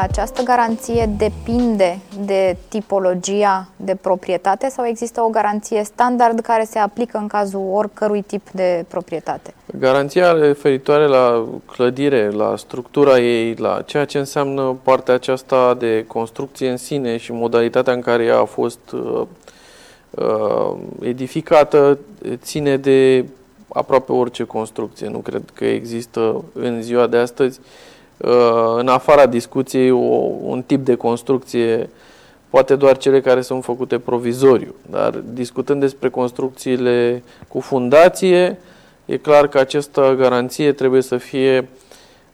această garanție depinde de tipologia de proprietate sau există o garanție standard care se aplică în cazul oricărui tip de proprietate? Garanția referitoare la clădire, la structura ei, la ceea ce înseamnă partea aceasta de construcție în sine și modalitatea în care ea a fost uh, uh, edificată, ține de aproape orice construcție. Nu cred că există în ziua de astăzi, uh, în afara discuției, un tip de construcție, poate doar cele care sunt făcute provizoriu. Dar discutând despre construcțiile cu fundație, e clar că această garanție trebuie să fie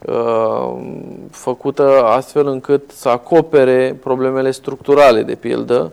uh, făcută astfel încât să acopere problemele structurale, de pildă,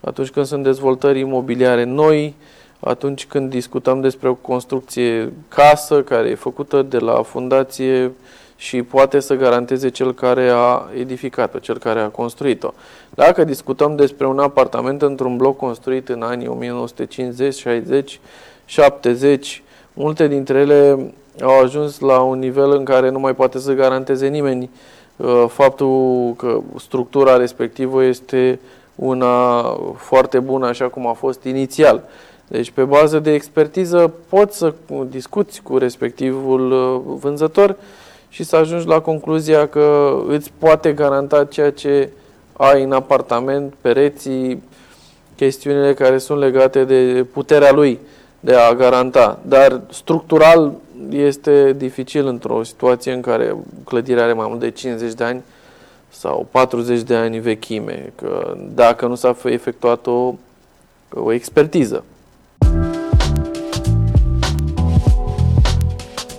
atunci când sunt dezvoltări imobiliare noi, atunci când discutăm despre o construcție casă care e făcută de la fundație și poate să garanteze cel care a edificat-o, cel care a construit-o. Dacă discutăm despre un apartament într-un bloc construit în anii 1950, 60, 70, multe dintre ele au ajuns la un nivel în care nu mai poate să garanteze nimeni uh, faptul că structura respectivă este una foarte bună așa cum a fost inițial. Deci, pe bază de expertiză, poți să discuți cu respectivul uh, vânzător și să ajungi la concluzia că îți poate garanta ceea ce ai în apartament, pereții, chestiunile care sunt legate de puterea lui de a garanta. Dar structural este dificil într-o situație în care clădirea are mai mult de 50 de ani sau 40 de ani vechime, că dacă nu s-a efectuat o, o expertiză.